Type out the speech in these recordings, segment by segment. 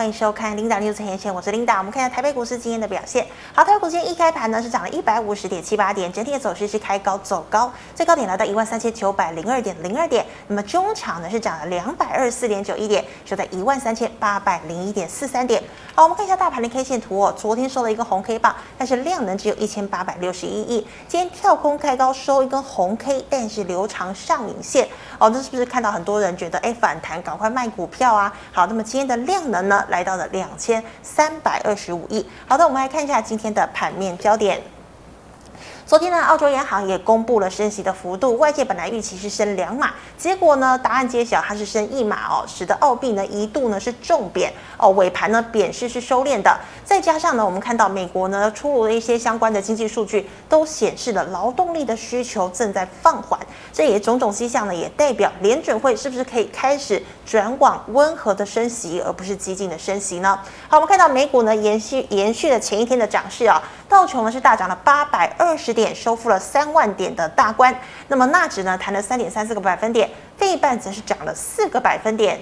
欢迎收看 Linda News 前线，我是林达。我们看一下台北股市今天的表现。好，台北股市今天一开盘呢是涨了一百五十点七八点，整体的走势是开高走高，最高点来到一万三千九百零二点零二点。那么中场呢是涨了两百二十四点九一点，收在一万三千八百零一点四三点。好，我们看一下大盘的 K 线图哦，昨天收了一个红 K 棒，但是量能只有一千八百六十一亿。今天跳空开高收一根红 K，但是留长上影线哦，这是不是看到很多人觉得哎反弹，赶快卖股票啊？好，那么今天的量能呢来到了两千。三百二十五亿。好的，我们来看一下今天的盘面焦点。昨天呢，澳洲央行也公布了升息的幅度，外界本来预期是升两码，结果呢，答案揭晓，它是升一码哦，使得澳币呢一度呢是重贬哦，尾盘呢贬势是收敛的。再加上呢，我们看到美国呢出炉的一些相关的经济数据，都显示了劳动力的需求正在放缓，这也种种迹象呢，也代表联准会是不是可以开始转往温和的升息，而不是激进的升息呢？好，我们看到美股呢延续延续了前一天的涨势啊，道琼呢是大涨了八百二十点。收复了三万点的大关，那么纳指呢弹了三点三四个百分点，费半则是涨了四个百分点。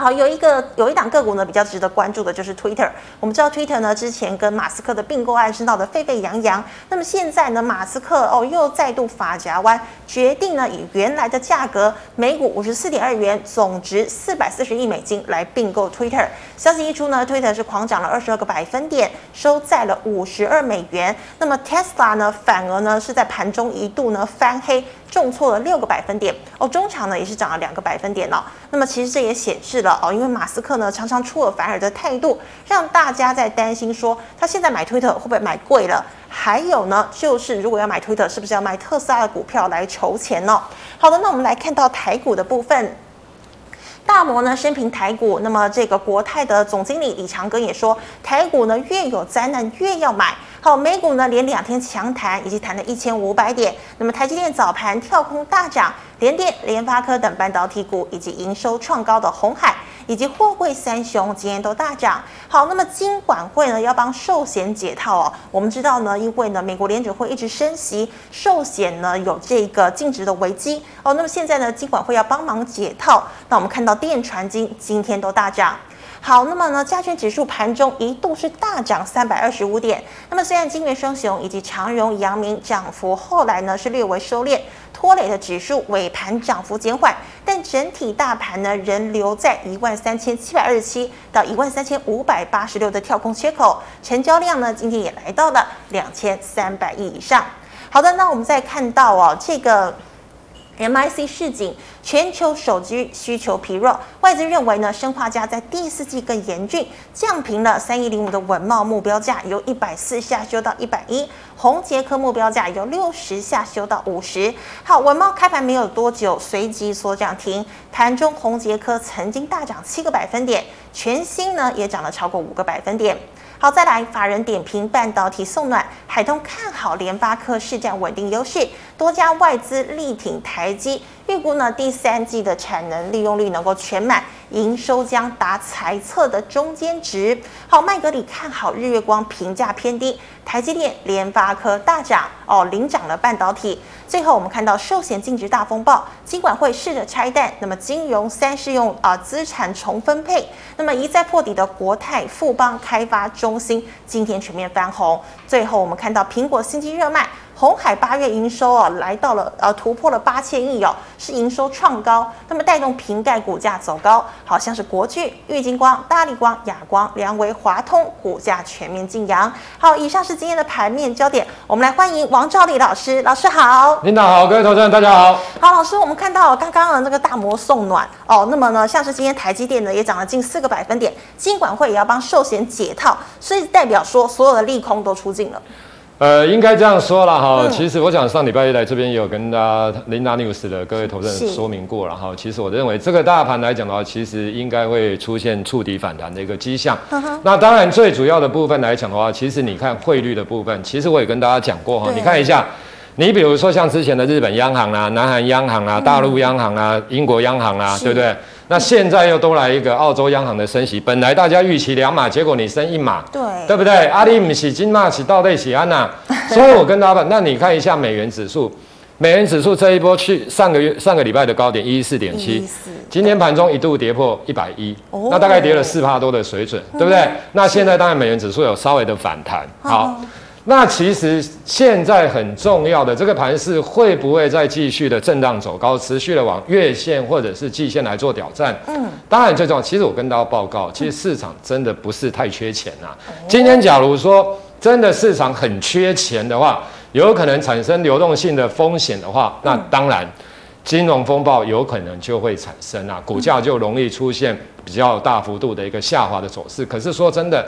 好，有一个有一档个股呢比较值得关注的就是 Twitter。我们知道 Twitter 呢之前跟马斯克的并购案是闹得沸沸扬扬，那么现在呢马斯克哦又再度发夹弯，决定呢以原来的价格每股五十四点二元，总值四百四十亿美金来并购 Twitter。消息一出呢，Twitter 是狂涨了二十二个百分点，收在了五十二美元。那么 Tesla 呢反而呢是在盘中一度呢翻黑。重挫了六个百分点哦，中场呢也是涨了两个百分点哦。那么其实这也显示了哦，因为马斯克呢常常出尔反尔的态度，让大家在担心说他现在买推特会不会买贵了？还有呢，就是如果要买推特，是不是要卖特斯拉的股票来筹钱呢？好的，那我们来看到台股的部分。大摩呢生评台股，那么这个国泰的总经理李长庚也说，台股呢越有灾难越要买。好，美股呢连两天强弹，已经弹了一千五百点。那么台积电早盘跳空大涨，联电、联发科等半导体股以及营收创高的鸿海。以及货柜三雄今天都大涨。好，那么金管会呢要帮寿险解套哦。我们知道呢，因为呢美国联准会一直升息，寿险呢有这个净值的危机哦。那么现在呢金管会要帮忙解套，那我们看到电传金今天都大涨。好，那么呢加权指数盘中一度是大涨三百二十五点。那么虽然金元双雄以及长荣、阳明涨幅后来呢是略微收敛。拖累的指数尾盘涨幅减缓，但整体大盘呢仍留在一万三千七百二十七到一万三千五百八十六的跳空缺口，成交量呢今天也来到了两千三百亿以上。好的，那我们再看到哦，这个 MIC 市井，全球手机需求疲弱，外资认为呢，生化镓在第四季更严峻，降平了三一零五的稳懋目标价由一百四下修到一百一。宏杰科目标价由六十下修到五十。好，稳懋开盘没有多久，随即缩涨停。盘中宏杰科曾经大涨七个百分点，全新呢也涨了超过五个百分点。好，再来，法人点评半导体送暖，海通看好联发科市占稳定优势，多家外资力挺台积，预估呢第三季的产能利用率能够全满。营收将达财测的中间值。好，麦格理看好日月光评价偏低，台积电、联发科大涨哦，领涨了半导体。最后我们看到寿险净值大风暴，金管会试着拆弹，那么金融三是用啊资产重分配，那么一再破底的国泰、富邦、开发、中心今天全面翻红。最后我们看到苹果新机热卖。鸿海八月营收啊，来到了呃突破了八千亿哦，是营收创高，那么带动瓶盖股价走高，好像是国巨、玉金光、大力光、亚光、良维、华通股价全面劲扬。好，以上是今天的盘面焦点，我们来欢迎王兆立老师，老师好。领导好，各位投资人大家好。好，老师，我们看到刚刚的那个大摩送暖哦，那么呢，像是今天台积电呢也涨了近四个百分点，金管会也要帮寿险解套，所以代表说所有的利空都出尽了。呃，应该这样说了哈。其实我想上礼拜一来这边也有跟大家 Linda News 的各位投资人说明过了哈。其实我认为这个大盘来讲的话，其实应该会出现触底反弹的一个迹象。那当然最主要的部分来讲的话，其实你看汇率的部分，其实我也跟大家讲过哈。你看一下。你比如说像之前的日本央行啦、啊、南韩央行啦、啊、大陆央行啦、啊、英国央行啦、啊，对不对？那现在又多来一个澳洲央行的升息，本来大家预期两码，结果你升一码，对，对不对？阿里米喜金马喜到底喜安呐？所以我跟大家，那你看一下美元指数，美元指数这一波去上个月上个礼拜的高点一一四点七，今天盘中一度跌破一百一，那大概跌了四帕多的水准，哦、对不对？嗯、那现在当然美元指数有稍微的反弹，好。哦那其实现在很重要的这个盘势会不会再继续的震荡走高，持续的往月线或者是季线来做挑战？嗯，当然最重要。其实我跟大家报告，其实市场真的不是太缺钱呐。今天假如说真的市场很缺钱的话，有可能产生流动性的风险的话，那当然金融风暴有可能就会产生啊，股价就容易出现比较大幅度的一个下滑的走势。可是说真的。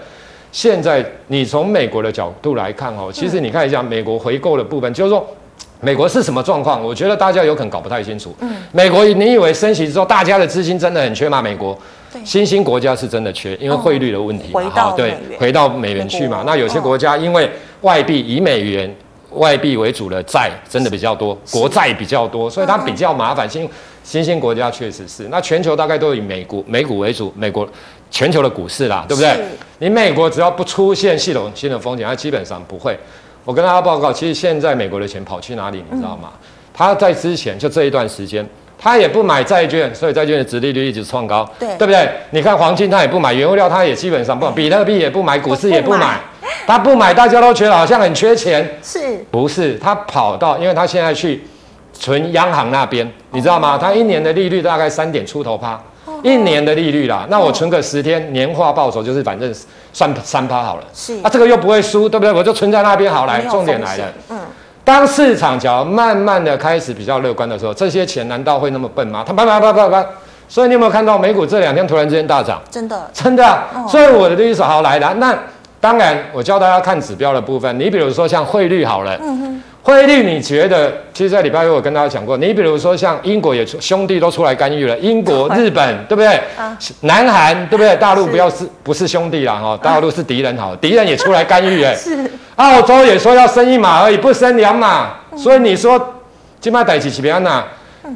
现在你从美国的角度来看哦，其实你看一下美国回购的部分，就是说美国是什么状况？我觉得大家有可能搞不太清楚。嗯，美国你以为升息之后大家的资金真的很缺吗？美国新兴国家是真的缺，因为汇率的问题嘛。好，对，回到美元去嘛。那有些国家因为外币以美元外币为主的债真的比较多，国债比较多，所以它比较麻烦。新新兴国家确实是。那全球大概都以美股美股为主，美国。全球的股市啦，对不对？你美国只要不出现系统性的风险，它基本上不会。我跟大家报告，其实现在美国的钱跑去哪里，你知道吗？他在之前就这一段时间，他也不买债券，所以债券的殖利率一直创高，对，对不对？你看黄金，他也不买，原物料他也基本上不买，比特币也不买，股市也不买，他不买，大家都觉得好像很缺钱，是不是？他跑到，因为他现在去存央行那边，你知道吗？他一年的利率大概三点出头趴。一年的利率啦，那我存个十天，年化报酬就是反正算三趴好了。是啊，这个又不会输，对不对？我就存在那边好来。重点来了，嗯，当市场只要慢慢的开始比较乐观的时候，这些钱难道会那么笨吗？它啪啪啪啪啪，所以你有没有看到美股这两天突然之间大涨？真的，真的。所以我的意思好来了，那当然我教大家看指标的部分，你比如说像汇率好了。嗯哼。汇率，你觉得？其实，在礼拜六我跟大家讲过，你比如说像英国也兄弟都出来干预了，英国、日本，对不对？啊，南韩，对不对？大陆不要是不是兄弟了哈？大陆是敌人，好，敌人也出来干预哎。是。澳洲也说要升一码而已，不升两码。所以你说，今麦逮起起别安娜，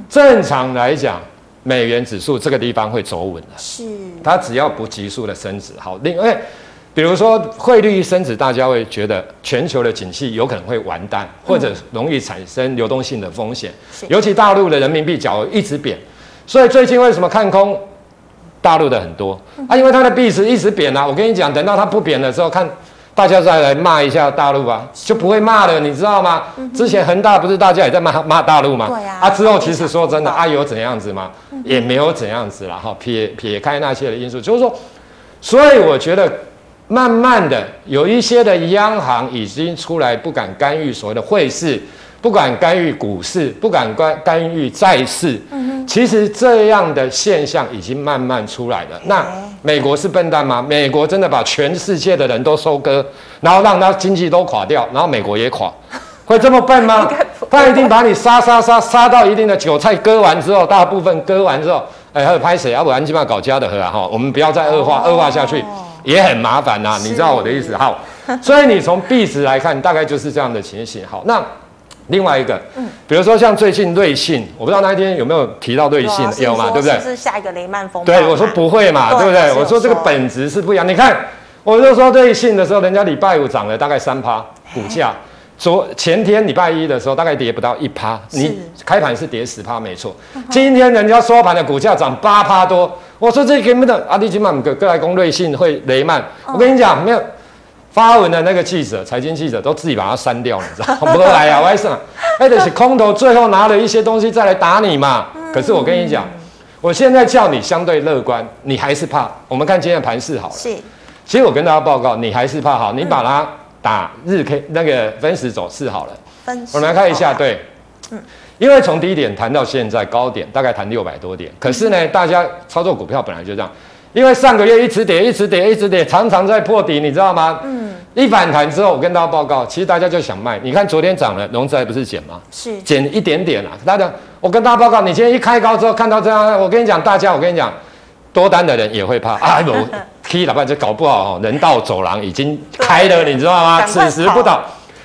正常来讲，美元指数这个地方会走稳的。是。它只要不急速的升值，好，另外。比如说汇率一升值，大家会觉得全球的景气有可能会完蛋，或者容易产生流动性的风险。尤其大陆的人民币假如一直贬，所以最近为什么看空大陆的很多啊？因为它的币值一直贬啊。我跟你讲，等到它不贬的时候，看大家再来骂一下大陆吧，就不会骂了，你知道吗？之前恒大不是大家也在骂骂大陆吗？对啊。啊，之后其实说真的，啊有怎样子吗？也没有怎样子了哈。撇撇开那些的因素，就是说，所以我觉得。慢慢的，有一些的央行已经出来不敢干预所谓的汇市，不敢干预股市，不敢干干预债市。嗯哼。其实这样的现象已经慢慢出来了。那美国是笨蛋吗？美国真的把全世界的人都收割，然后让他经济都垮掉，然后美国也垮，会这么笨吗？他一定把你杀杀杀杀到一定的韭菜割完之后，大部分割完之后，哎，还有拍谁？要不然起码搞家的喝啊哈，我们不要再恶化恶化下去。也很麻烦呐、啊，你知道我的意思？好，所以你从币值来看，大概就是这样的情形。好，那另外一个，嗯，比如说像最近瑞信，我不知道那一天有没有提到瑞信，有嘛？对不对？是下一个雷曼风暴。对，我说不会嘛，对不对？我说这个本质是不一样。你看，我就说瑞信的时候，人家礼拜五涨了大概三趴股价，昨前天礼拜一的时候大概跌不到一趴，你开盘是跌十趴没错，今天人家收盘的股价涨八趴多。我说这根本的阿迪金曼哥哥来攻瑞信会雷曼，我跟你讲没有发文的那个记者，财经记者都自己把它删掉了，你知道吗？不来啊，为什么？哎，得是空头，最后拿了一些东西再来打你嘛。可是我跟你讲，我现在叫你相对乐观，你还是怕。我们看今天的盘势好了。是。其实我跟大家报告，你还是怕好，你把它打日 K 那个分时走势好了。分时。我们来看一下，对。嗯。因为从低点谈到现在高点，大概谈六百多点。可是呢，大家操作股票本来就这样，因为上个月一直跌，一直跌，一直跌，常常在破底，你知道吗？嗯。一反弹之后，我跟大家报告，其实大家就想卖。你看昨天涨了，融资还不是减吗？是。减一点点啊。大家，我跟大家报告，你今天一开高之后看到这样，我跟你讲，大家，我跟你讲，多单的人也会怕啊。我 K 老板就搞不好，人道走廊已经开了，你知道吗？此时不倒，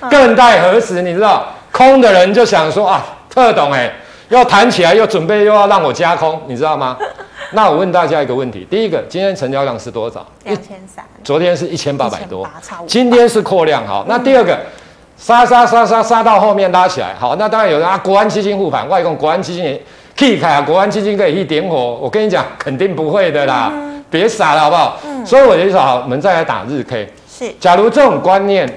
更待何时？你知道，空的人就想说啊。特懂哎，要弹起来，又准备又要让我加空，你知道吗？那我问大家一个问题：第一个，今天成交量是多少？两千三。昨天是一千八百多，今天是扩量好。那第二个，杀杀杀杀杀到后面拉起来，好，那当然有人啊，国安基金护盘，外公国安基金也可以开啊，国安基金可以去点火，我跟你讲，肯定不会的啦，嗯、别傻了好不好？嗯、所以我就说好，我们再来打日 K，是，假如这种观念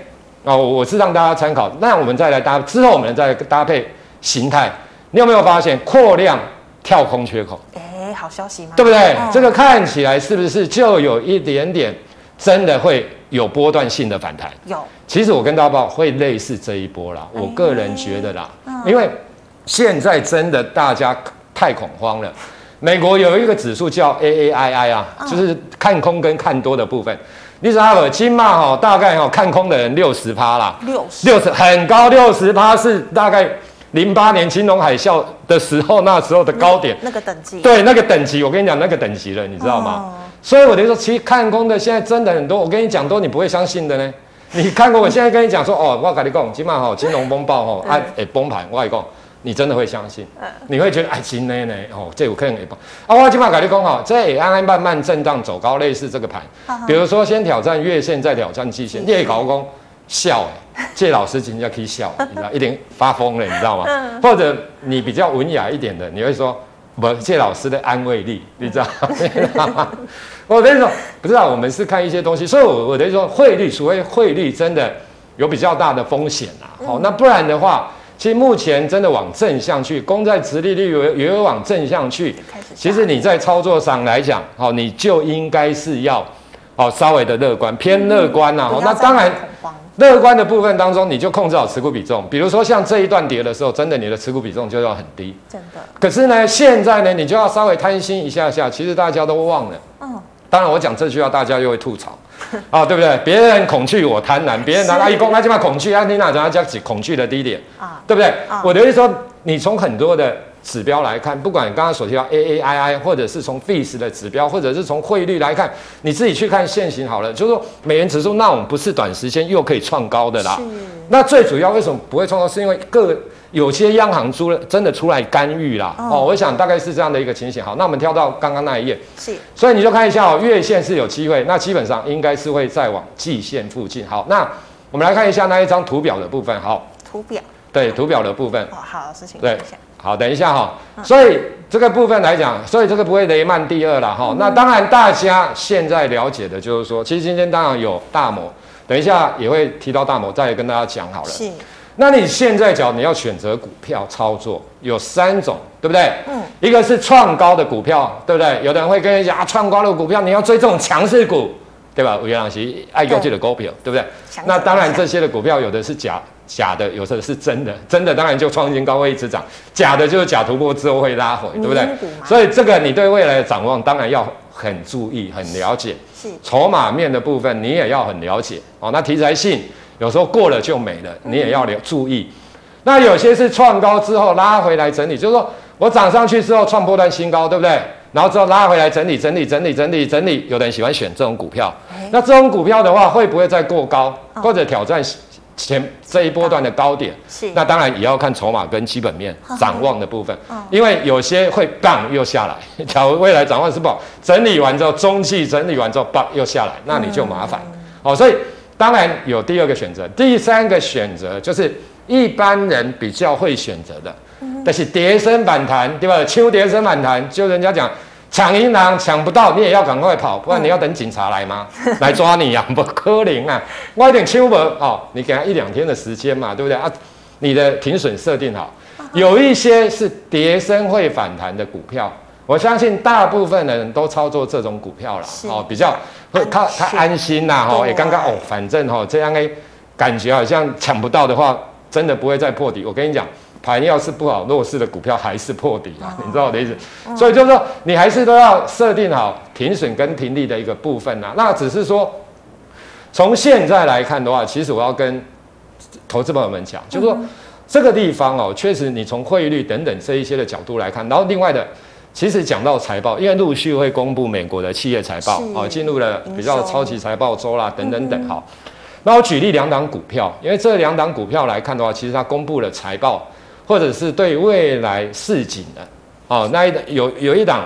哦，我是让大家参考，那我们再来搭之后，我们再搭配形态，你有没有发现扩量跳空缺口？哎，好消息吗？对不对？哦、这个看起来是不是就有一点点真的会有波段性的反弹？有。其实我跟大家报会类似这一波啦，我个人觉得啦，因为现在真的大家太恐慌了。美国有一个指数叫 AAII 啊，就是看空跟看多的部分。你知道金嘛哈，大概哈看空的人六十趴啦，六十六十很高，六十趴是大概零八年金融海啸的时候那时候的高点，那个等级。对，那个等级，我跟你讲那个等级了，你知道吗？所以我就说，其实看空的现在真的很多，我跟你讲多你不会相信的呢。你看过？我现在跟你讲说哦，我跟你讲，今晚哈金融风暴哈，哎哎崩盘，我跟你讲，你真的会相信？你会觉得哎，真的呢？哦，这有可能会崩啊！我今晚跟你讲哈，这也安安慢慢震荡走高，类似这个盘。比如说先挑战月线，再挑战季线，你也搞工笑哎，这老师今天可以笑，你知道，一点发疯了，你知道吗？或者你比较文雅一点的，你会说不，这老师的安慰力，你知道吗？我跟你说，不知道我们是看一些东西，所以我我等于说汇率，所谓汇率真的有比较大的风险啊。好，那不然的话，其实目前真的往正向去，公债殖利率也也有往正向去。其实你在操作上来讲，好，你就应该是要，好稍微的乐观，偏乐观啊。好，那当然。乐观的部分当中，你就控制好持股比重。比如说像这一段跌的时候，真的你的持股比重就要很低。真的。可是呢，现在呢，你就要稍微贪心一下下。其实大家都忘了。嗯。当然，我讲这句话，大家又会吐槽。啊，对不对？别人恐惧，我贪婪；别人拿一公，那就把恐惧，啊，你哪讲他讲恐惧的低点啊？对不对？我的意思说，你从很多的。指标来看，不管刚刚所提到 AAII，或者是从 FES 的指标，或者是从汇率来看，你自己去看现行好了。就是说，美元指数那种不是短时间又可以创高的啦。那最主要为什么不会创高？是因为各有些央行出了真的出来干预啦。哦，哦，我想大概是这样的一个情形。好，那我们跳到刚刚那一页。是。所以你就看一下哦，月线是有机会，那基本上应该是会再往季线附近。好，那我们来看一下那一张图表的部分。好，图表。对，图表的部分。哦，好，事情对。好，等一下哈。所以这个部分来讲，所以这个不会雷曼第二了哈。嗯、那当然，大家现在了解的就是说，其实今天当然有大摩，等一下也会提到大摩，再跟大家讲好了。是。那你现在讲你要选择股票操作，有三种，对不对？嗯。一个是创高的股票，对不对？有的人会跟你讲啊，创高的股票你要追这种强势股，对吧？有老师爱用这个股票，对不对？那当然这些的股票有的是假。假的有时候是真的，真的当然就创新高会一直涨，假的就是假突破之后会拉回，对不对？所以这个你对未来的展望当然要很注意、很了解。是筹码面的部分你也要很了解哦。那题材性有时候过了就没了，你也要留注意。那有些是创高之后拉回来整理，就是说我涨上去之后创波段新高，对不对？然后之后拉回来整理、整理、整理、整理、整理，有的人喜欢选这种股票。那这种股票的话，会不会再过高或者挑战？前这一波段的高点，是那当然也要看筹码跟基本面展望的部分，因为有些会棒又下来。假如未来展望是不好，整理完之后，中期整理完之后棒又下来，那你就麻烦。哦，所以当然有第二个选择，第三个选择就是一般人比较会选择的，但是跌升反弹，对吧？秋跌升反弹，就人家讲。抢银行抢不到，你也要赶快跑，不然你要等警察来吗？嗯、来抓你呀、啊？不可能啊！我一点秋不哦，你给他一两天的时间嘛，对不对啊？你的停损设定好，有一些是跌升会反弹的股票，我相信大部分的人都操作这种股票了，哦，比较会他他安心呐，哈、哦，也刚刚哦，反正哈、哦、这样诶，感觉好像抢不到的话，真的不会再破底。我跟你讲。盘要是不好，弱势的股票还是破底啊！你知道我的意思？所以就是说，你还是都要设定好停损跟停利的一个部分呐。那只是说，从现在来看的话，其实我要跟投资朋友们讲，就是说这个地方哦，确实你从汇率等等这一些的角度来看，然后另外的，其实讲到财报，因为陆续会公布美国的企业财报啊，进入了比较超级财报周啦，等等等。好，那我举例两档股票，因为这两档股票来看的话，其实它公布了财报。或者是对未来市景的，哦，那一有有一档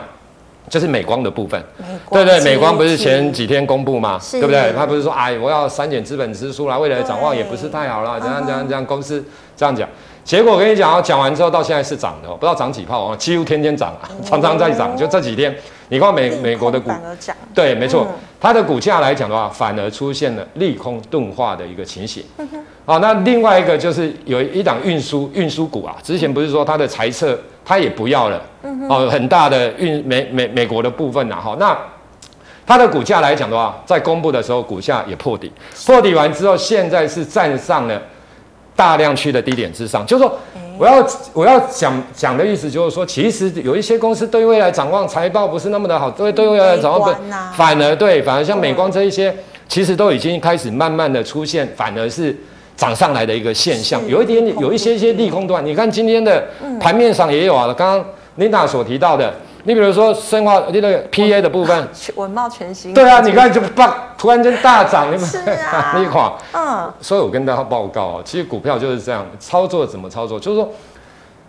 就是美光的部分，对对，美光不是前几天公布吗？对不对？他不是说哎，我要删减资本支出啦，未来的展望也不是太好啦，怎样怎样怎样，公司这样讲。结果我跟你讲，讲完之后到现在是涨的，不知道涨几炮啊，几乎天天涨啊，常常在涨。就这几天，你看美美国的股，对，没错，它的股价来讲的话，反而出现了利空钝化的一个情形。好，那另外一个就是有一档运输运输股啊，之前不是说它的财测它也不要了，哦，很大的运美美美国的部分呐，哈，那它的股价来讲的话，在公布的时候股价也破底，破底完之后，现在是站上了。大量区的低点之上，就是说，我要我要讲讲的意思就是说，其实有一些公司对未来展望财报不是那么的好，对对未来展望不，反而对，反而像美光这一些，其实都已经开始慢慢的出现，反而是涨上来的一个现象，有一点点有一些些利空段。你看今天的盘面上也有啊，刚刚 Linda 所提到的。你比如说，生化那个 PA 的部分，文茂全新。对啊，你看就把突然间大涨，你 是啊，那一款，嗯，所以我跟大家报告啊，其实股票就是这样，操作怎么操作，就是说，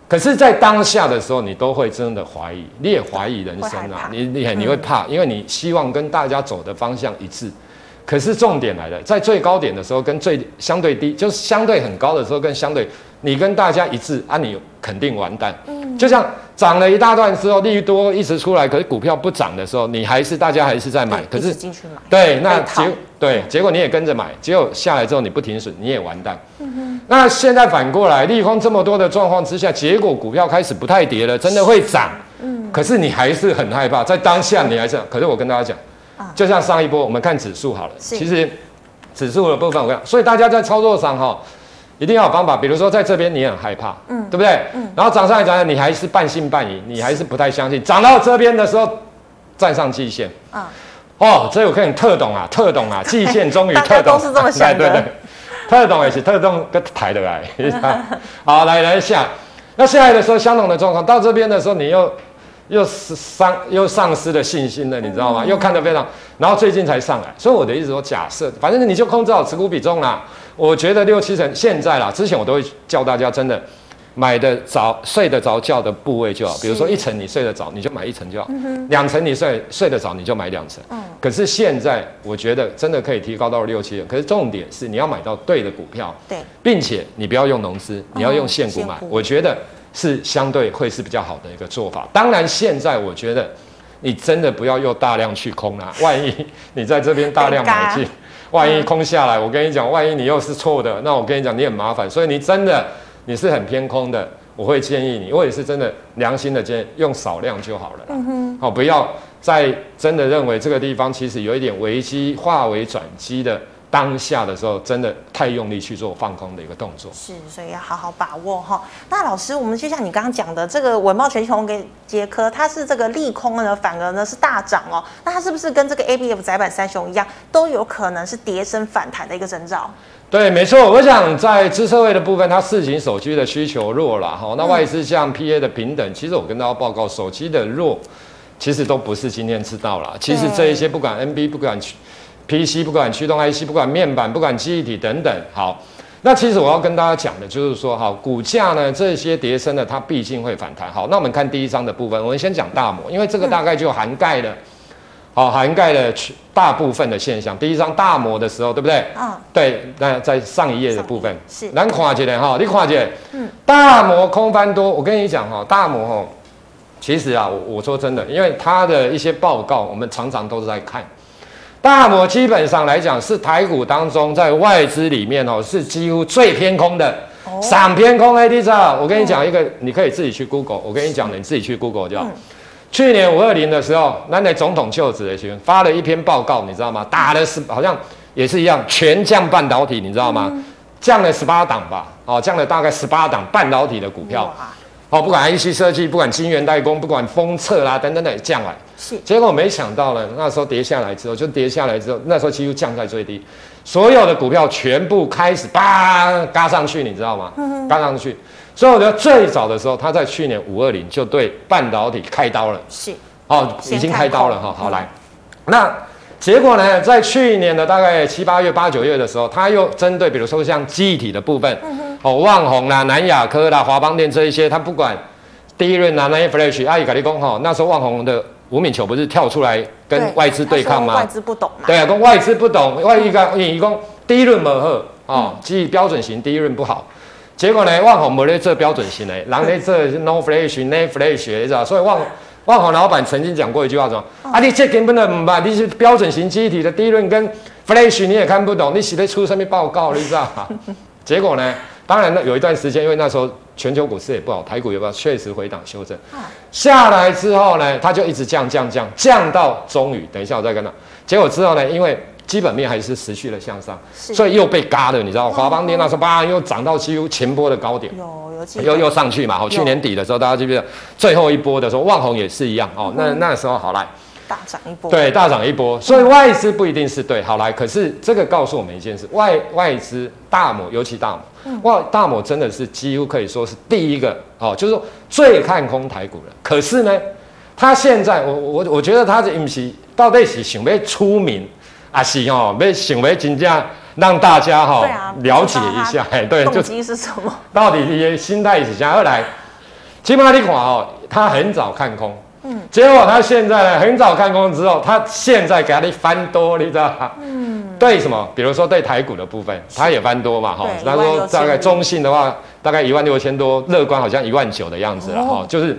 可是，在当下的时候，你都会真的怀疑，你也怀疑人生啊，你你你会怕，因为你希望跟大家走的方向一致，可是重点来了，在最高点的时候跟最相对低，就是相对很高的时候跟相对，你跟大家一致啊，你肯定完蛋，嗯，就像。涨了一大段之后，利多一直出来，可是股票不涨的时候，你还是大家还是在买，可是进去买，对，那结对结果你也跟着买，结果下来之后你不停损，你也完蛋。嗯哼。那现在反过来，利空这么多的状况之下，结果股票开始不太跌了，真的会涨。嗯。可是你还是很害怕，在当下你还是，可是我跟大家讲，就像上一波我们看指数好了，其实指数的部分我讲，所以大家在操作上哈。一定要有方法，比如说在这边你很害怕，嗯，对不对？嗯，然后涨上来涨上来，你还是半信半疑，你还是不太相信。涨到这边的时候，站上季线，啊，哦，这我看你特懂啊，特懂啊，季线终于特懂，都是这么想的，对对，特懂也是特懂，跟抬得来。好，来来下，那下来的时候相同的状况，到这边的时候你又又丧又丧失了信心了，你知道吗？又看得非常，然后最近才上来，所以我的意思说，假设反正你就控制好持股比重啦。我觉得六七成现在啦，之前我都会叫大家真的买得早、睡得着觉的部位就好。比如说一层你睡得着，你就买一层就好；两层你睡睡得着，你就买两层。嗯。可是现在我觉得真的可以提高到六七成。可是重点是你要买到对的股票，对，并且你不要用农资，你要用现股买。我觉得是相对会是比较好的一个做法。当然，现在我觉得你真的不要又大量去空啦，万一你在这边大量买进。万一空下来，我跟你讲，万一你又是错的，那我跟你讲，你很麻烦。所以你真的你是很偏空的，我会建议你，我也是真的良心的建议，用少量就好了。嗯哼，好，不要再真的认为这个地方其实有一点危机化为转机的。当下的时候，真的太用力去做放空的一个动作，是，所以要好好把握哈。那老师，我们就像你刚刚讲的，这个文茂全球跟杰科，它是这个利空呢，反而呢是大涨哦。那它是不是跟这个 ABF 载板三雄一样，都有可能是跌升反弹的一个征兆？对，没错。我想在资策会的部分，它市井手机的需求弱了哈。那外资像 PA 的平等，其实我跟大家报告，手机的弱，其实都不是今天知道了。其实这一些不管 NB 不管。PC 不管驱动 IC，不管面板，不管记忆体等等，好，那其实我要跟大家讲的就是说，好，股价呢这些跌升的，它毕竟会反弹。好，那我们看第一章的部分，我们先讲大摩，因为这个大概就涵盖了，好，涵盖了大部分的现象。第一张大摩的时候，对不对？嗯。对，那在上一页的部分是。难看起来哈，你看起来，嗯，大摩空翻多，我跟你讲哈，大摩哈，其实啊，我我说真的，因为他的一些报告，我们常常都是在看。大摩基本上来讲是台股当中在外资里面哦，是几乎最偏空的，散偏空 A D 照。我跟你讲一个，你可以自己去 Google。我跟你讲，你自己去 Google 就好。去年五二零的时候，那那总统就职的时候发了一篇报告，你知道吗？打了是，好像也是一样，全降半导体，你知道吗？降了十八档吧，哦，降了大概十八档半导体的股票。哦，不管 IC 设计，不管晶圆代工，不管封测啦等等等降来，是。结果没想到呢，那时候跌下来之后，就跌下来之后，那时候几乎降在最低，所有的股票全部开始叭嘎上去，你知道吗？嗯哼。嘎上去，所以我觉得最早的时候，他在去年五二零就对半导体开刀了。是。哦，已经开刀了哈。好来，那。结果呢，在去年的大概七八月、八九月的时候，他又针对比如说像记忆体的部分，哦，万宏啦、南亚科啦、华邦电这一些，他不管第一轮拿那些 flash，阿姨跟你讲哈，那时候万宏的吴敏球不是跳出来跟外资对抗吗？外资不懂嘛？对啊，跟外资不懂，外资讲你讲第一轮没好哦，即标准型第一轮不好，结果呢，万宏没在做标准型的，人在做 no flash、no flash，你知道？所以万万宏老板曾经讲过一句话说：啊，你这根本就唔把，你是标准型记忆体的第一轮跟 flash 你也看不懂，你写的出什么报告？你知道？结果呢？当然呢，有一段时间，因为那时候全球股市也不好，台股也不好，确实回档修正。下来之后呢，它就一直降降降，降到终于，等一下我再跟他。结果之后呢，因为基本面还是持续的向上，所以又被嘎的，你知道，华邦电那时候叭又涨到几乎前波的高点，有有又又上去嘛。好，去年底的时候，大家记不记得最后一波的时候，旺宏也是一样哦。那那时候好来。大涨一波，对，大涨一波，所以外资不一定是对。好来，可是这个告诉我们一件事：外外资大摩，尤其大摩，哇，大摩真的是几乎可以说是第一个哦，就是说最看空台股了。可是呢，他现在，我我我觉得他是不是到底是想要出名，还是哦要想要真正让大家哈、哦、了解一下？哎，对，动机是什么？到底你的心态是怎样？后来，起码你看哦，他很早看空。嗯，结果他现在呢，很早看空之后，他现在给他翻多，你知道吗？嗯，对什么？比如说对台股的部分，他也翻多嘛，哈。他说大概中性的话，大概一万六千多，乐观好像一万九的样子了，哈、哦。就是，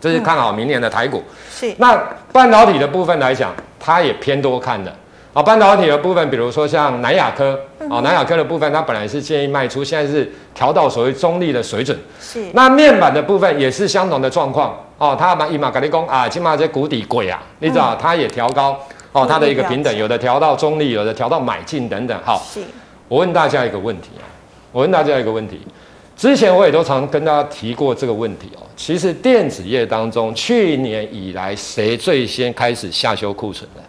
就是看好明年的台股。是。那半导体的部分来讲，他也偏多看的。啊，半导体的部分，比如说像南亚科，啊，南亚科的部分，它本来是建议卖出，现在是调到所谓中立的水准。是。那面板的部分也是相同的状况。哦，他嘛，伊嘛跟你讲啊，起码这谷底贵啊，你知道，它也调高哦，它的一个平等，有的调到中立，有的调到买进等等。好，是。我问大家一个问题啊，我问大家一个问题，之前我也都常跟大家提过这个问题哦。其实电子业当中，去年以来谁最先开始下修库存的？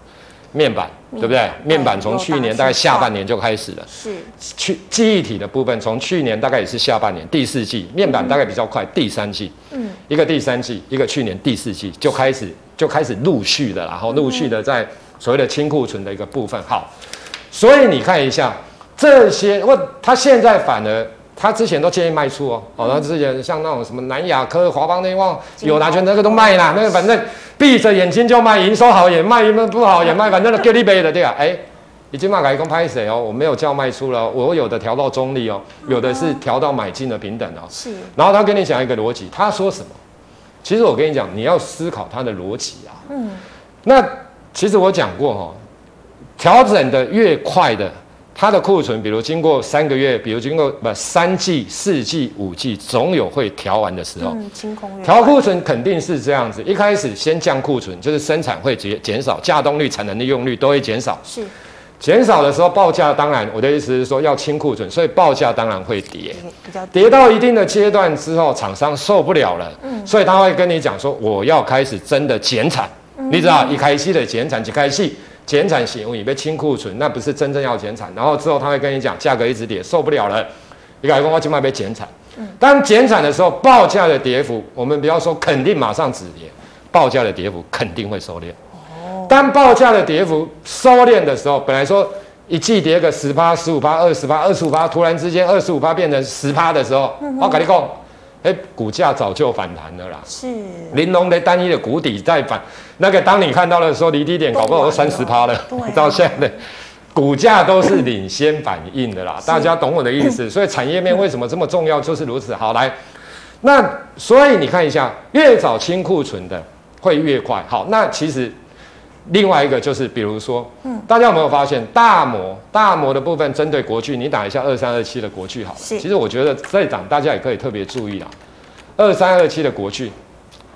面板对不对？面板从去年大概下半年就开始了，是去记忆体的部分，从去年大概也是下半年第四季，面板大概比较快，第三季，嗯，一个第三季，一个去年第四季就开始就开始陆续的，然后陆续的在所谓的清库存的一个部分。好，所以你看一下这些，我他现在反而。他之前都建议卖出哦，哦，他之前像那种什么南亚科、华邦那旺、友达全那个都卖啦，那个反正闭着眼睛就卖，营收好也卖，不好也卖，反正都给你背的对啊。哎，已经卖给一公拍谁哦？我没有叫卖出了，我有的调到中立哦，有的是调到买进的平等哦。是。然后他跟你讲一个逻辑，他说什么？其实我跟你讲，你要思考他的逻辑啊。嗯。那其实我讲过哈，调整的越快的。它的库存，比如经过三个月，比如经过不三季、四季、五季，总有会调完的时候。嗯，清空。调库存肯定是这样子，一开始先降库存，就是生产会减减少，稼动率、产能利用率都会减少。是。减少的时候报价，当然我的意思是说要清库存，所以报价当然会跌。跌到一定的阶段之后，厂商受不了了，嗯，所以他会跟你讲说，我要开始真的减产。嗯，你知道，一开始的减产，一开始。减产行为被清库存，那不是真正要减产。然后之后他会跟你讲，价格一直跌，受不了了，你改工我起码被减产。当减产的时候，报价的跌幅，我们不要说肯定马上止跌，报价的跌幅肯定会收敛。当报价的跌幅收敛的时候，本来说一季跌个十趴、十五趴、二十趴、二十五趴，突然之间二十五趴变成十趴的时候，我跟你讲。哎，股价早就反弹了啦。是，玲珑的单一的谷底在反，那个当你看到的时候，离低点搞不好都三十趴了。对，到现在的股价都是领先反应的啦。大家懂我的意思，所以产业面为什么这么重要，就是如此。好，来，那所以你看一下，越早清库存的会越快。好，那其实。另外一个就是，比如说，嗯，大家有没有发现大摩大摩的部分针对国巨，你打一下二三二七的国巨好了。其实我觉得这档大家也可以特别注意啦。二三二七的国巨，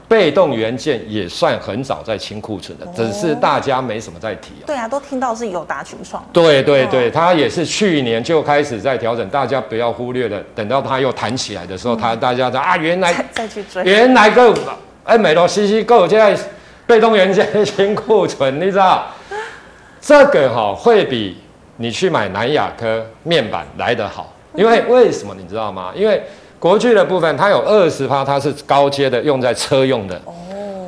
被动元件也算很早在清库存的，只是大家没什么在提。对啊，都听到是友达群创。对对对，它也是去年就开始在调整，大家不要忽略了。等到它又弹起来的时候，它大家在啊，原来再去追，原来个哎，美罗西西够现在。被动元件清库存，你知道这个哈会比你去买南亚科面板来得好，因为为什么你知道吗？因为国巨的部分它有二十趴，它是高阶的，用在车用的。哦。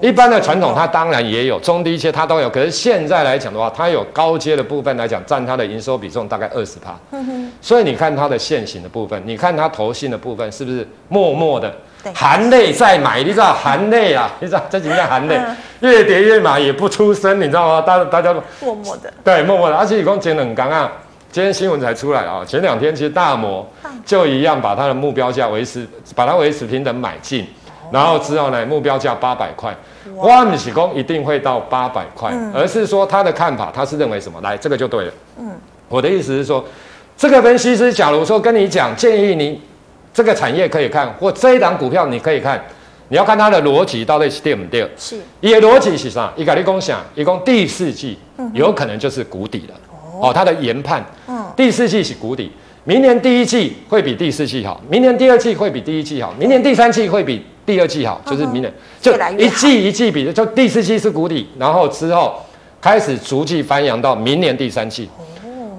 一般的传统它当然也有中低阶，它都有。可是现在来讲的话，它有高阶的部分来讲，占它的营收比重大概二十趴。所以你看它的线型的部分，你看它投信的部分，是不是默默的？含泪再买，你知道含泪啊？你知道这几天含泪，越跌越买也不出声，你知道吗？大大家默默的，对，默默的。而且你刚啊，今天新闻才出来啊，前两天其实大摩就一样把它的目标价维持，把它维持平等买进，然后之后呢，目标价八百块。我不是讲一定会到八百块，而是说他的看法，他是认为什么？来，这个就对了。嗯，我的意思是说，这个分析师假如说跟你讲，建议你。这个产业可以看，或这一档股票你可以看，你要看它的逻辑到底是对不对？是。一个逻辑是啥？一个你共享，一共第四季有可能就是谷底了。哦，它的研判，嗯，第四季是谷底，明年第一季会比第四季好，明年第二季会比第一季好，明年第三季会比第二季好，就是明年就一季一季比的，就第四季是谷底，然后之后开始逐季翻扬到明年第三季。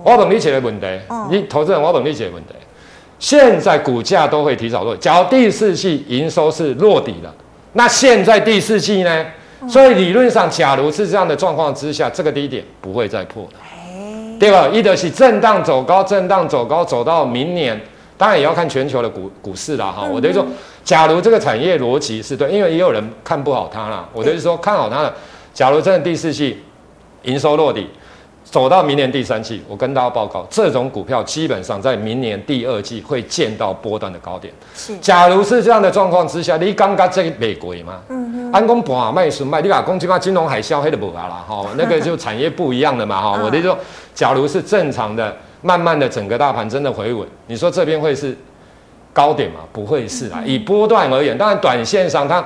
哦，我问你解决问题，你投资人我问你解决问题。现在股价都会提早落底，假如第四季营收是落底了，那现在第四季呢？所以理论上，假如是这样的状况之下，这个低点不会再破了，对吧？一德是震荡走高，震荡走高，走到明年，当然也要看全球的股股市啦哈。我等于说，假如这个产业逻辑是对，因为也有人看不好它啦，我等于说看好它的。假如真的第四季营收落底。走到明年第三季，我跟大家报告，这种股票基本上在明年第二季会见到波段的高点。是，假如是这样的状况之下，你刚刚这个美国嘛，嗯哼，安公博啊卖什卖？你把公鸡嘛金融海啸黑的不好了哈，那个就产业不一样的嘛哈。我的说，假如是正常的，慢慢的整个大盘真的回稳，你说这边会是高点吗？不会是啊。以波段而言，当然短线上它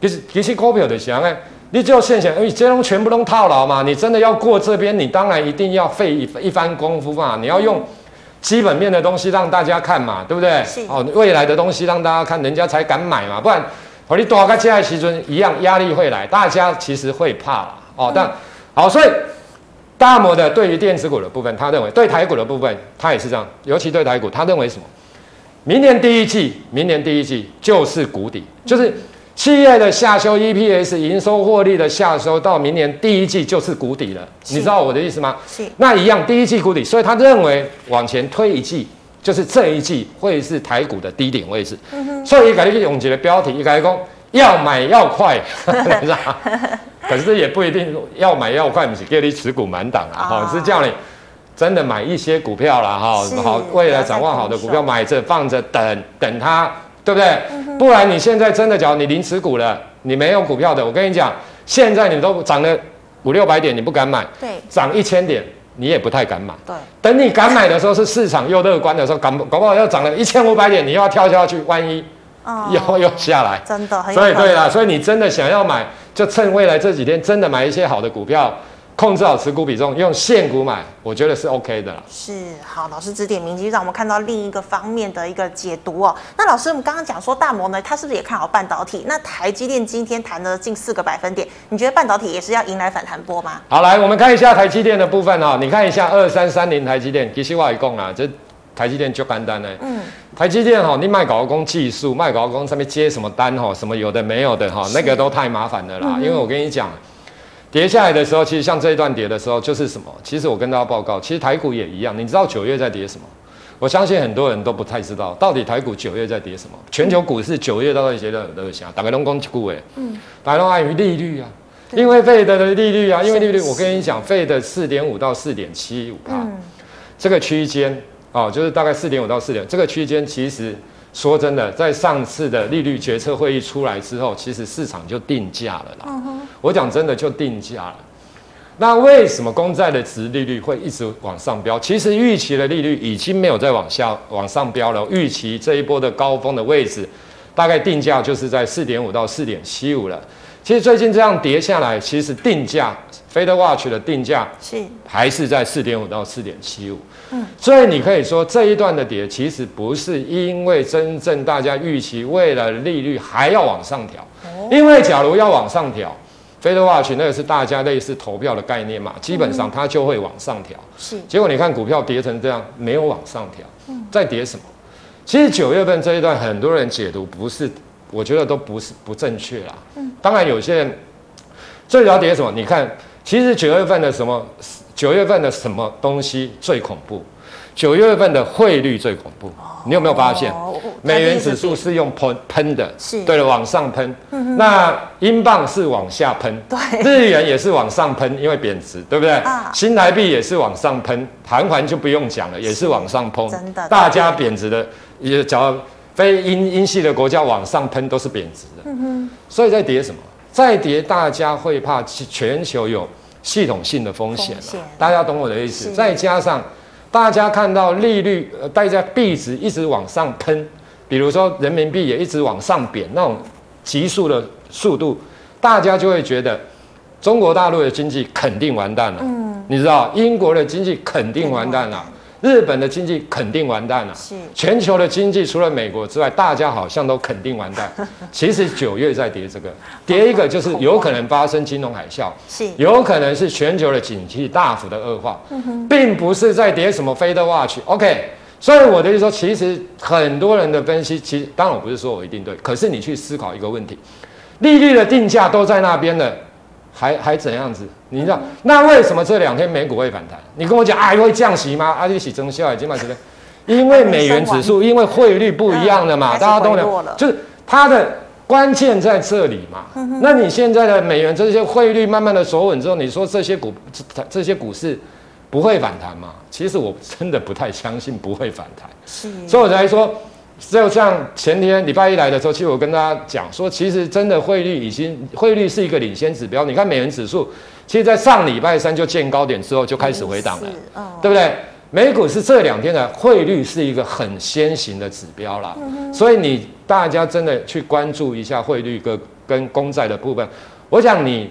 其实其实股票的想哎。你就现想，因为这种全部都套牢嘛，你真的要过这边，你当然一定要费一一番功夫嘛。你要用基本面的东西让大家看嘛，对不对？是哦，未来的东西让大家看，人家才敢买嘛。不然，哦你多个接下期尊一样，压力会来，大家其实会怕啦。哦，但好，所以大摩的对于电子股的部分，他认为对台股的部分，他也是这样，尤其对台股，他认为什么？明年第一季，明年第一季就是谷底，就是。企业的下修 EPS 营收获利的下修，到明年第一季就是谷底了。你知道我的意思吗？是。那一样，第一季谷底，所以他认为往前推一季，就是这一季会是台股的低点位置。嗯、哼所以，改一个永杰的标题，一改讲要买要快，可是也不一定要买要快，不是给你持股满档啊，哈、哦，是叫你真的买一些股票啦，哈是，好，未来展望好的股票买着放着，等等它。对不对？不然你现在真的，假如你零持股了，你没有股票的，我跟你讲，现在你都涨了五六百点，你不敢买。对，涨一千点，你也不太敢买。对，等你敢买的时候，是市场又乐观的时候，搞搞不好要涨了一千五百点，你又要跳下去，万一又又下来，真的。所以对啦，所以你真的想要买，就趁未来这几天，真的买一些好的股票。控制好持股比重，用现股买，我觉得是 OK 的啦。是，好，老师指点迷津，让我们看到另一个方面的一个解读哦。那老师，我们刚刚讲说大摩呢，他是不是也看好半导体？那台积电今天谈了近四个百分点，你觉得半导体也是要迎来反弹波吗？好，来我们看一下台积电的部分哈、哦，你看一下二三三零台积电，其实我一共啊，这台积电就简单呢。嗯，台积电哈、哦，你卖搞工技术，卖搞工上面接什么单哈，什么有的没有的哈，那个都太麻烦了啦。嗯、因为我跟你讲。跌下来的时候，其实像这一段跌的时候，就是什么？其实我跟大家报告，其实台股也一样。你知道九月在跌什么？我相信很多人都不太知道，到底台股九月在跌什么？全球股市九月到底跌了多少？大概都讲几句嗯，大概都关于利率啊，因为费德的利率啊，因为利率，我跟你讲，费的四点五到四点七五帕，这个区间啊，就是大概四点五到四点，这个区间其实。说真的，在上次的利率决策会议出来之后，其实市场就定价了啦。Uh. 我讲真的，就定价了。那为什么公债的值利率会一直往上飙？其实预期的利率已经没有再往下往上飙了。预期这一波的高峰的位置，大概定价就是在四点五到四点七五了。其实最近这样跌下来，其实定价 FedWatch 的定价是还是在四点五到四点七五。嗯，所以你可以说这一段的跌，其实不是因为真正大家预期未来的利率还要往上调，因为假如要往上调，FedWatch 那个是大家类似投票的概念嘛，基本上它就会往上调。是，结果你看股票跌成这样，没有往上调，嗯，在跌什么？其实九月份这一段很多人解读不是，我觉得都不是不正确啦。嗯，当然有些人最主要跌什么？你看，其实九月份的什么？九月份的什么东西最恐怖？九月份的汇率最恐怖。你有没有发现，美元指数是用喷喷的，是对了，往上喷。那英镑是往下喷，对，日元也是往上喷，因为贬值，对不对？新台币也是往上喷，韩元就不用讲了，也是往上喷。真的，大家贬值的，也只要非英英系的国家往上喷都是贬值的。所以在跌什么？在跌，大家会怕全球有系统性的风险。大家懂我的意思？再加上。大家看到利率，呃，大家币值一直往上喷，比如说人民币也一直往上贬，那种急速的速度，大家就会觉得中国大陆的经济肯定完蛋了。嗯，你知道英国的经济肯定完蛋了。日本的经济肯定完蛋了，是。全球的经济除了美国之外，大家好像都肯定完蛋。其实九月在跌这个，跌一个就是有可能发生金融海啸，是。有可能是全球的景气大幅的恶化，并不是在跌什么 Fed Watch。OK，所以我的意思说，其实很多人的分析，其实当然我不是说我一定对，可是你去思考一个问题，利率的定价都在那边了。还还怎样子？你知道那为什么这两天美股会反弹？你跟我讲啊，会降息吗？啊，利息增效已经蛮觉得，因为美元指数，因为汇率不一样了嘛，大家都了，就是它的关键在这里嘛。那你现在的美元这些汇率慢慢的守稳之后，你说这些股这这些股市不会反弹吗？其实我真的不太相信不会反弹，是，所以我才说。就像前天礼拜一来的时候，其实我跟大家讲说，其实真的汇率已经汇率是一个领先指标。你看美元指数，其实在上礼拜三就见高点之后就开始回档了，对不对？美股是这两天的汇率是一个很先行的指标啦，所以你大家真的去关注一下汇率跟跟公债的部分。我想你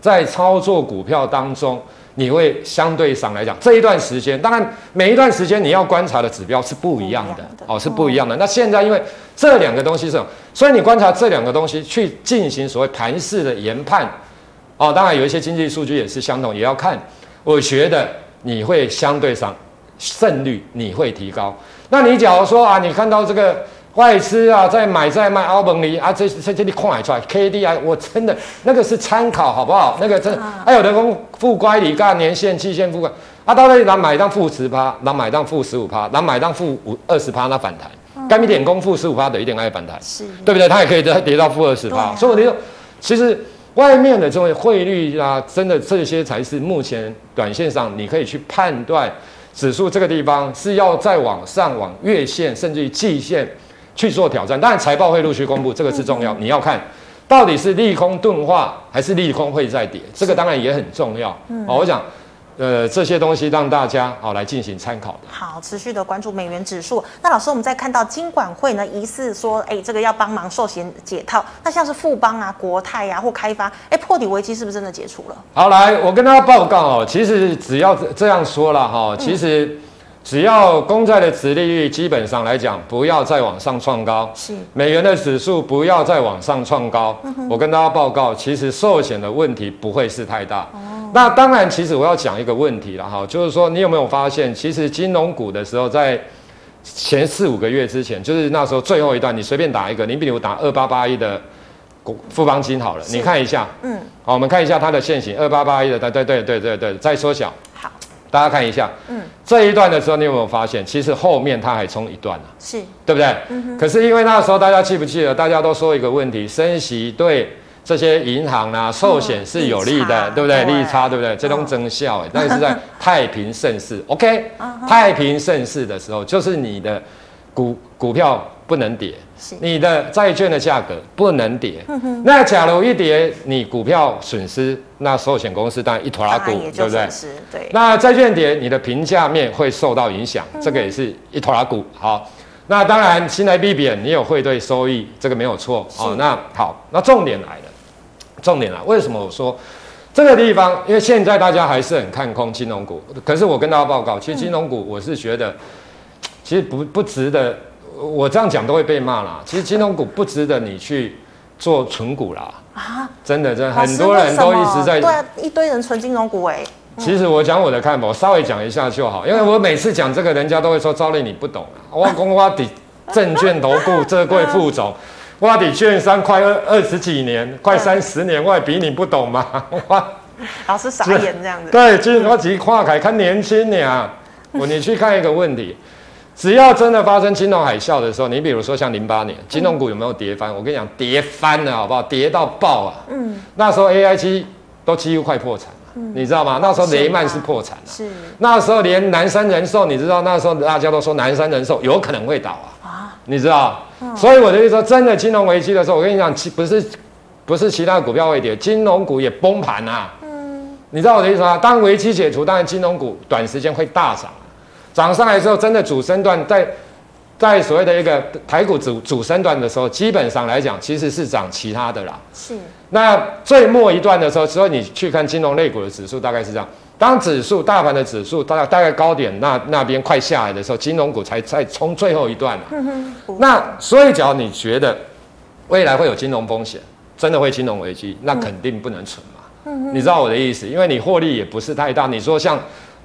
在操作股票当中。你会相对上来讲，这一段时间，当然每一段时间你要观察的指标是不一样的，的哦，是不一样的。那现在因为这两个东西是，所以你观察这两个东西去进行所谓盘势的研判，哦，当然有一些经济数据也是相同，也要看。我觉得你会相对上胜率你会提高。那你假如说啊，你看到这个。外资啊，在买在卖澳本里啊，这这这里看出来，K D 啊，我真的那个是参考，好不好？那个真的，还有人讲负乖离，干年限、期限负乖，啊，到那里拿买当负十趴，拿买当负十五趴，拿买当负五二十趴，那反弹，干一点攻负十五趴的一点爱反弹，是，对不对？它也可以再跌到负二十趴，所以我觉得，其实外面的这种汇率啊，真的这些才是目前短线上你可以去判断指数这个地方是要再往上往月线甚至于季线。去做挑战，当然财报会陆续公布，这个是重要。你要看到底是利空钝化，还是利空会再跌，这个当然也很重要。好，我想。呃，这些东西让大家好来进行参考的。好，持续的关注美元指数。那老师，我们在看到金管会呢，疑似说，哎，这个要帮忙寿险解套。那像是富邦啊、国泰啊或开发，哎，破底危机是不是真的解除了？好，来，我跟大家报告哦，其实只要这样说了哈，其实。嗯只要公债的殖利率基本上来讲不要再往上创高，是。美元的指数不要再往上创高，我跟大家报告，其实寿险的问题不会是太大。哦，那当然，其实我要讲一个问题了哈，就是说你有没有发现，其实金融股的时候在前四五个月之前，就是那时候最后一段，你随便打一个，你比如打二八八一的股富邦金好了，你看一下，嗯，好，我们看一下它的线型，二八八一的，对对对对对对，再缩小。大家看一下，嗯，这一段的时候，你有没有发现，其实后面它还冲一段呢？是，对不对？嗯哼。可是因为那时候大家记不记得，大家都说一个问题，升息对这些银行啊、寿险是有利的，对不对？利差，对不对？这种增效，哎，那个是在太平盛世，OK？太平盛世的时候，就是你的股股票不能跌。你的债券的价格不能跌，那假如一跌，你股票损失，那寿险公司当然一拖拉股，对不对？对。那债券跌，你的评价面会受到影响，这个也是一拖拉股。好，那当然新台币贬，你有汇兑收益，这个没有错。哦，那好，那重点来了，重点来，为什么我说这个地方？因为现在大家还是很看空金融股，可是我跟大家报告，其实金融股我是觉得，其实不不值得。我这样讲都会被骂啦。其实金融股不值得你去做存股啦。啊，真的真的，很多人都一直在对啊，一堆人存金融股哎。其实我讲我的看法，我稍微讲一下就好，因为我每次讲这个，人家都会说赵丽你不懂啊。我讲我底证券投顾 这柜副总，我底券商快二二十几年，快三十年，我也比你不懂吗？我 老师傻眼这样子。对，金融级跨海看年轻你啊，我你去看一个问题，只要真的发生金融海啸的时候，你比如说像零八年金融股有没有跌翻？我跟你讲，跌翻了好不好？跌到爆啊！嗯，那时候 AIG 都几乎快破产。嗯、你知道吗？那时候雷曼是破产了，是那时候连南山人寿，你知道那时候大家都说南山人寿有可能会倒啊，啊你知道？嗯、所以我的意思说，真的金融危机的时候，我跟你讲，其不是不是其他股票会跌，金融股也崩盘啊。嗯，你知道我的意思吗？当危机解除，当然金融股短时间会大涨，涨上来之后，真的主升段在。在所谓的一个台股主主升段的时候，基本上来讲，其实是涨其他的啦。是。那最末一段的时候，所以你去看金融类股的指数，大概是这样。当指数大盘的指数大概大概高点那那边快下来的时候，金融股才才冲最后一段。那所以，只要你觉得未来会有金融风险，真的会金融危机，那肯定不能存嘛。你知道我的意思？因为你获利也不是太大。你说像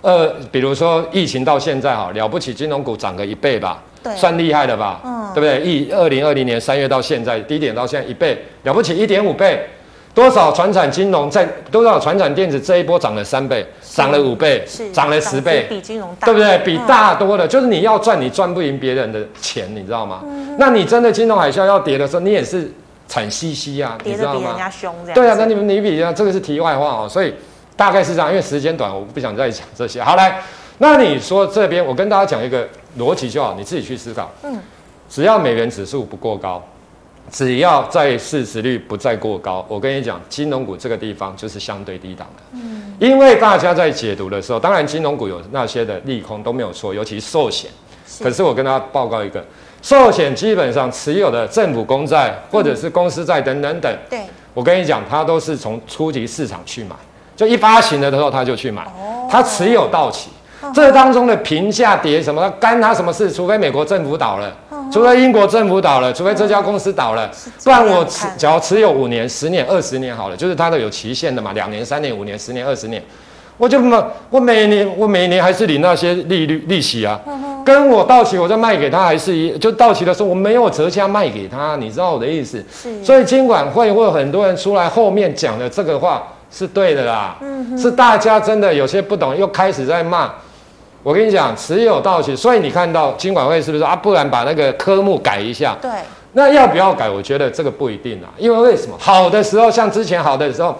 呃，比如说疫情到现在哈，了不起金融股涨个一倍吧。算厉害的吧，嗯，对不对？一二零二零年三月到现在，低点到现在一倍，了不起一点五倍，多少传产金融在多少传产电子这一波涨了三倍，涨了五倍，是涨了十倍，比金融大，对不对？比大多了，就是你要赚，你赚不赢别人的钱，你知道吗？那你真的金融海啸要跌的时候，你也是惨兮兮啊，你知道吗？跌得比人家凶这样。对啊，那你们你比啊，这个是题外话哦，所以大概是这样，因为时间短，我不想再讲这些。好来，那你说这边我跟大家讲一个。逻辑就好，你自己去思考。嗯，只要美元指数不过高，只要在市值率不再过高，我跟你讲，金融股这个地方就是相对低档的。嗯，因为大家在解读的时候，当然金融股有那些的利空都没有错，尤其寿险。是。可是我跟大家报告一个，寿险基本上持有的政府公债或者是公司债等等等。对。我跟你讲，它都是从初级市场去买，就一发行的时候他就去买，他持有到期。这当中的平价跌什么，干他什么事？除非美国政府倒了，除非英国政府倒了，除非这家公司倒了，不然我持只要持有五年、十年、二十年好了，就是它的有期限的嘛，两年、三年、五年、十年、二十年，我就么我每年我每年还是领那些利率利息啊，跟我到期我再卖给他还是一，就到期的时候我没有折价卖给他，你知道我的意思？所以金管会会有很多人出来后面讲的这个话是对的啦，是大家真的有些不懂，又开始在骂。我跟你讲，持有到期，所以你看到金管会是不是啊？不然把那个科目改一下。对。那要不要改？我觉得这个不一定啊。因为为什么？好的时候，像之前好的时候，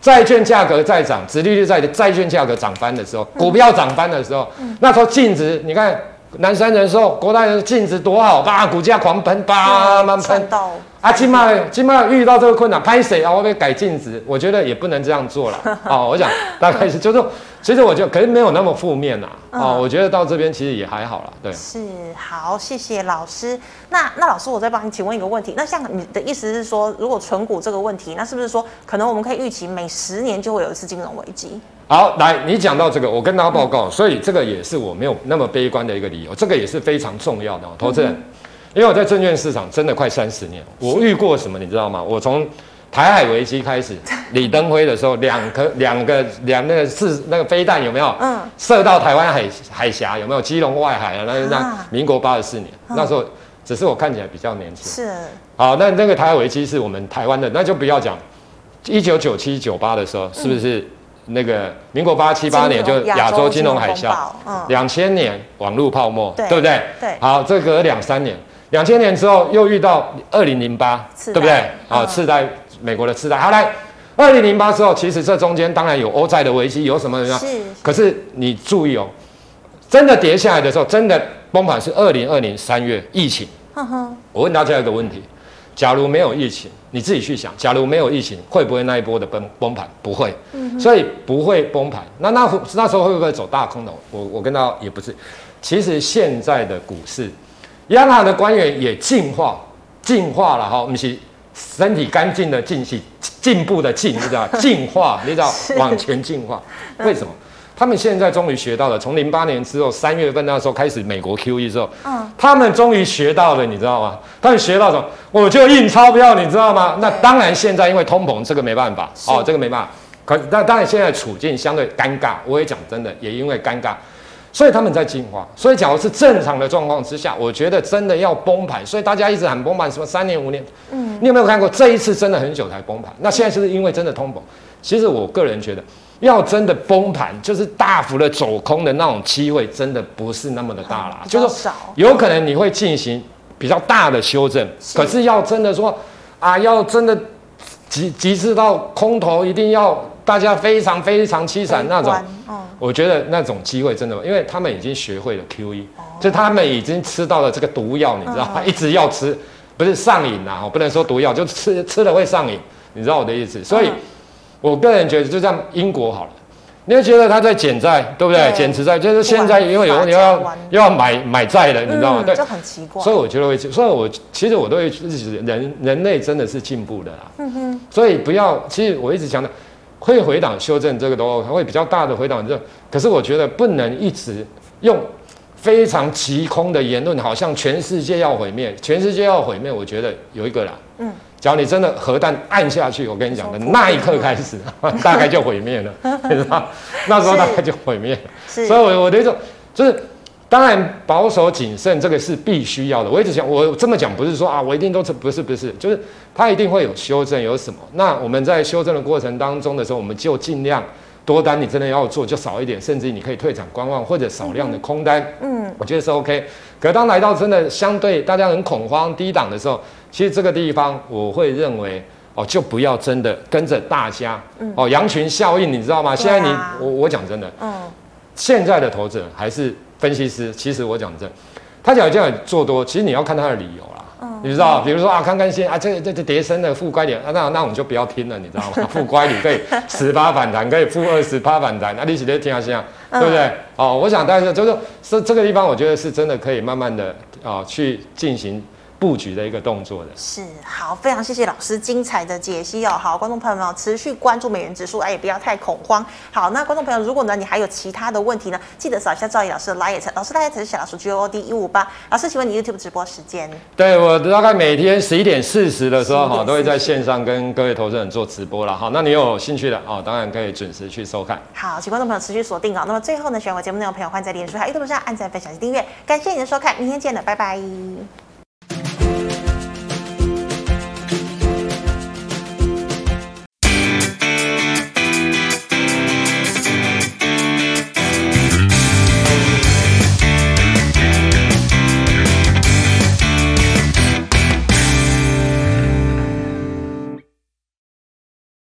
债券价格在涨，殖利率在债券价格涨翻的时候，股票涨翻的时候，嗯、那时候净值，你看南山人寿、国泰人净值多好，吧，股价狂喷，叭慢喷。啊，起码起码遇到这个困难，拍谁啊？我被改净值，我觉得也不能这样做了。哦，我想大概是就是。其实我觉得可能没有那么负面呐，嗯、哦，我觉得到这边其实也还好啦，对。是，好，谢谢老师。那那老师，我再帮你请问一个问题。那像你的意思是说，如果存股这个问题，那是不是说可能我们可以预期每十年就会有一次金融危机？好，来，你讲到这个，我跟大家报告，嗯、所以这个也是我没有那么悲观的一个理由，这个也是非常重要的，投资人，嗯、因为我在证券市场真的快三十年，我遇过什么，你知道吗？我从台海危机开始，李登辉的时候，两颗两个两那个是那个飞弹有没有？嗯，射到台湾海海峡有没有？基隆外海啊，那那民国八十四年，那时候只是我看起来比较年轻。是。好，那那个台海危机是我们台湾的，那就不要讲。一九九七九八的时候，是不是那个民国八七八年就亚洲金融海啸？嗯。两千年网络泡沫，对不对？对。好，这隔两三年，两千年之后又遇到二零零八，对不对？啊，次贷。美国的次贷，好来，二零零八之后，其实这中间当然有欧债的危机，有什么呢？是。可是你注意哦，真的跌下来的时候，真的崩盘是二零二零三月疫情。呵呵。我问大家一个问题：假如没有疫情，你自己去想，假如没有疫情，会不会那一波的崩崩盘？不会。嗯。所以不会崩盘。那那那时候会不会走大空头？我我跟大家也不是。其实现在的股市，央行的官员也进化，进化了哈，我们是。身体干净的进行进步的进，你知道进化，你知道 往前进化。为什么？他们现在终于学到了，从零八年之后三月份那时候开始，美国 QE 之后，嗯，他们终于学到了，你知道吗？他们学到什么？我就印钞票，你知道吗？那当然，现在因为通膨，这个没办法，哦，这个没办法。可那当然，现在处境相对尴尬。我也讲真的，也因为尴尬。所以他们在进化，所以假如是正常的状况之下，我觉得真的要崩盘。所以大家一直喊崩盘，什么三年五年，嗯，你有没有看过这一次真的很久才崩盘？那现在是不是因为真的通膨？其实我个人觉得，要真的崩盘，就是大幅的走空的那种机会，真的不是那么的大啦。就是有可能你会进行比较大的修正，可是要真的说啊，要真的极极致到空头，一定要大家非常非常凄惨那种。我觉得那种机会真的，因为他们已经学会了 QE，就他们已经吃到了这个毒药，你知道吗？一直要吃，不是上瘾呐，我不能说毒药，就吃吃了会上瘾，你知道我的意思？所以。我个人觉得，就像英国好了，你会觉得他在减债，对不对？减持债，就是现在因为有人要又要买买债了，你知道吗？对，就很奇怪。所以我觉得会，所以我其实我都会人，人类真的是进步的啦。嗯哼。所以不要，其实我一直讲的，会回档修正这个都会比较大的回档这，可是我觉得不能一直用非常极空的言论，好像全世界要毁灭，全世界要毁灭。我觉得有一个啦，嗯。只要你真的核弹按下去，我跟你讲的那一刻开始，大概就毁灭了，你知道？那时候大概就毁灭了。所以，我我的一种就是，当然保守谨慎这个是必须要的。我一直讲，我这么讲不是说啊，我一定都是不是不是，就是它一定会有修正，有什么？那我们在修正的过程当中的时候，我们就尽量多单，你真的要做就少一点，甚至你可以退场观望或者少量的空单。嗯，我觉得是 OK。可当来到真的相对大家很恐慌低档的时候。其实这个地方，我会认为哦，就不要真的跟着大家，嗯、哦，羊群效应，你知道吗？现在你我我讲真的，嗯，现在的投资人还是分析师，其实我讲真，他讲这样做多，其实你要看他的理由啦，嗯，你知道，比如说啊，看看先啊，这这这跌升的负乖点啊，那那我们就不要听了，你知道吗？负乖你可以 十八反弹，可以负二十趴反弹，那你直接听下先，对不对？哦，我想但是就是是这个地方，我觉得是真的可以慢慢的啊、哦、去进行。布局的一个动作的是好，非常谢谢老师精彩的解析哦。好，观众朋友们持续关注美元指数，哎，也不要太恐慌。好，那观众朋友，如果呢你还有其他的问题呢，记得扫一下赵毅老师的 LINE，老师大概才是小老鼠 G O D 一五八。老师，请问你 YouTube 直播时间？对，我大概每天十一点四十的时候哈，都会在线上跟各位投资人做直播了。好，那你有兴趣的哦，当然可以准时去收看。好，请观众朋友持续锁定哦。那么最后呢，喜欢我节目内容的朋友，欢迎在脸书还有 YouTube 上按赞、分享及订阅。感谢你的收看，明天见了，拜拜。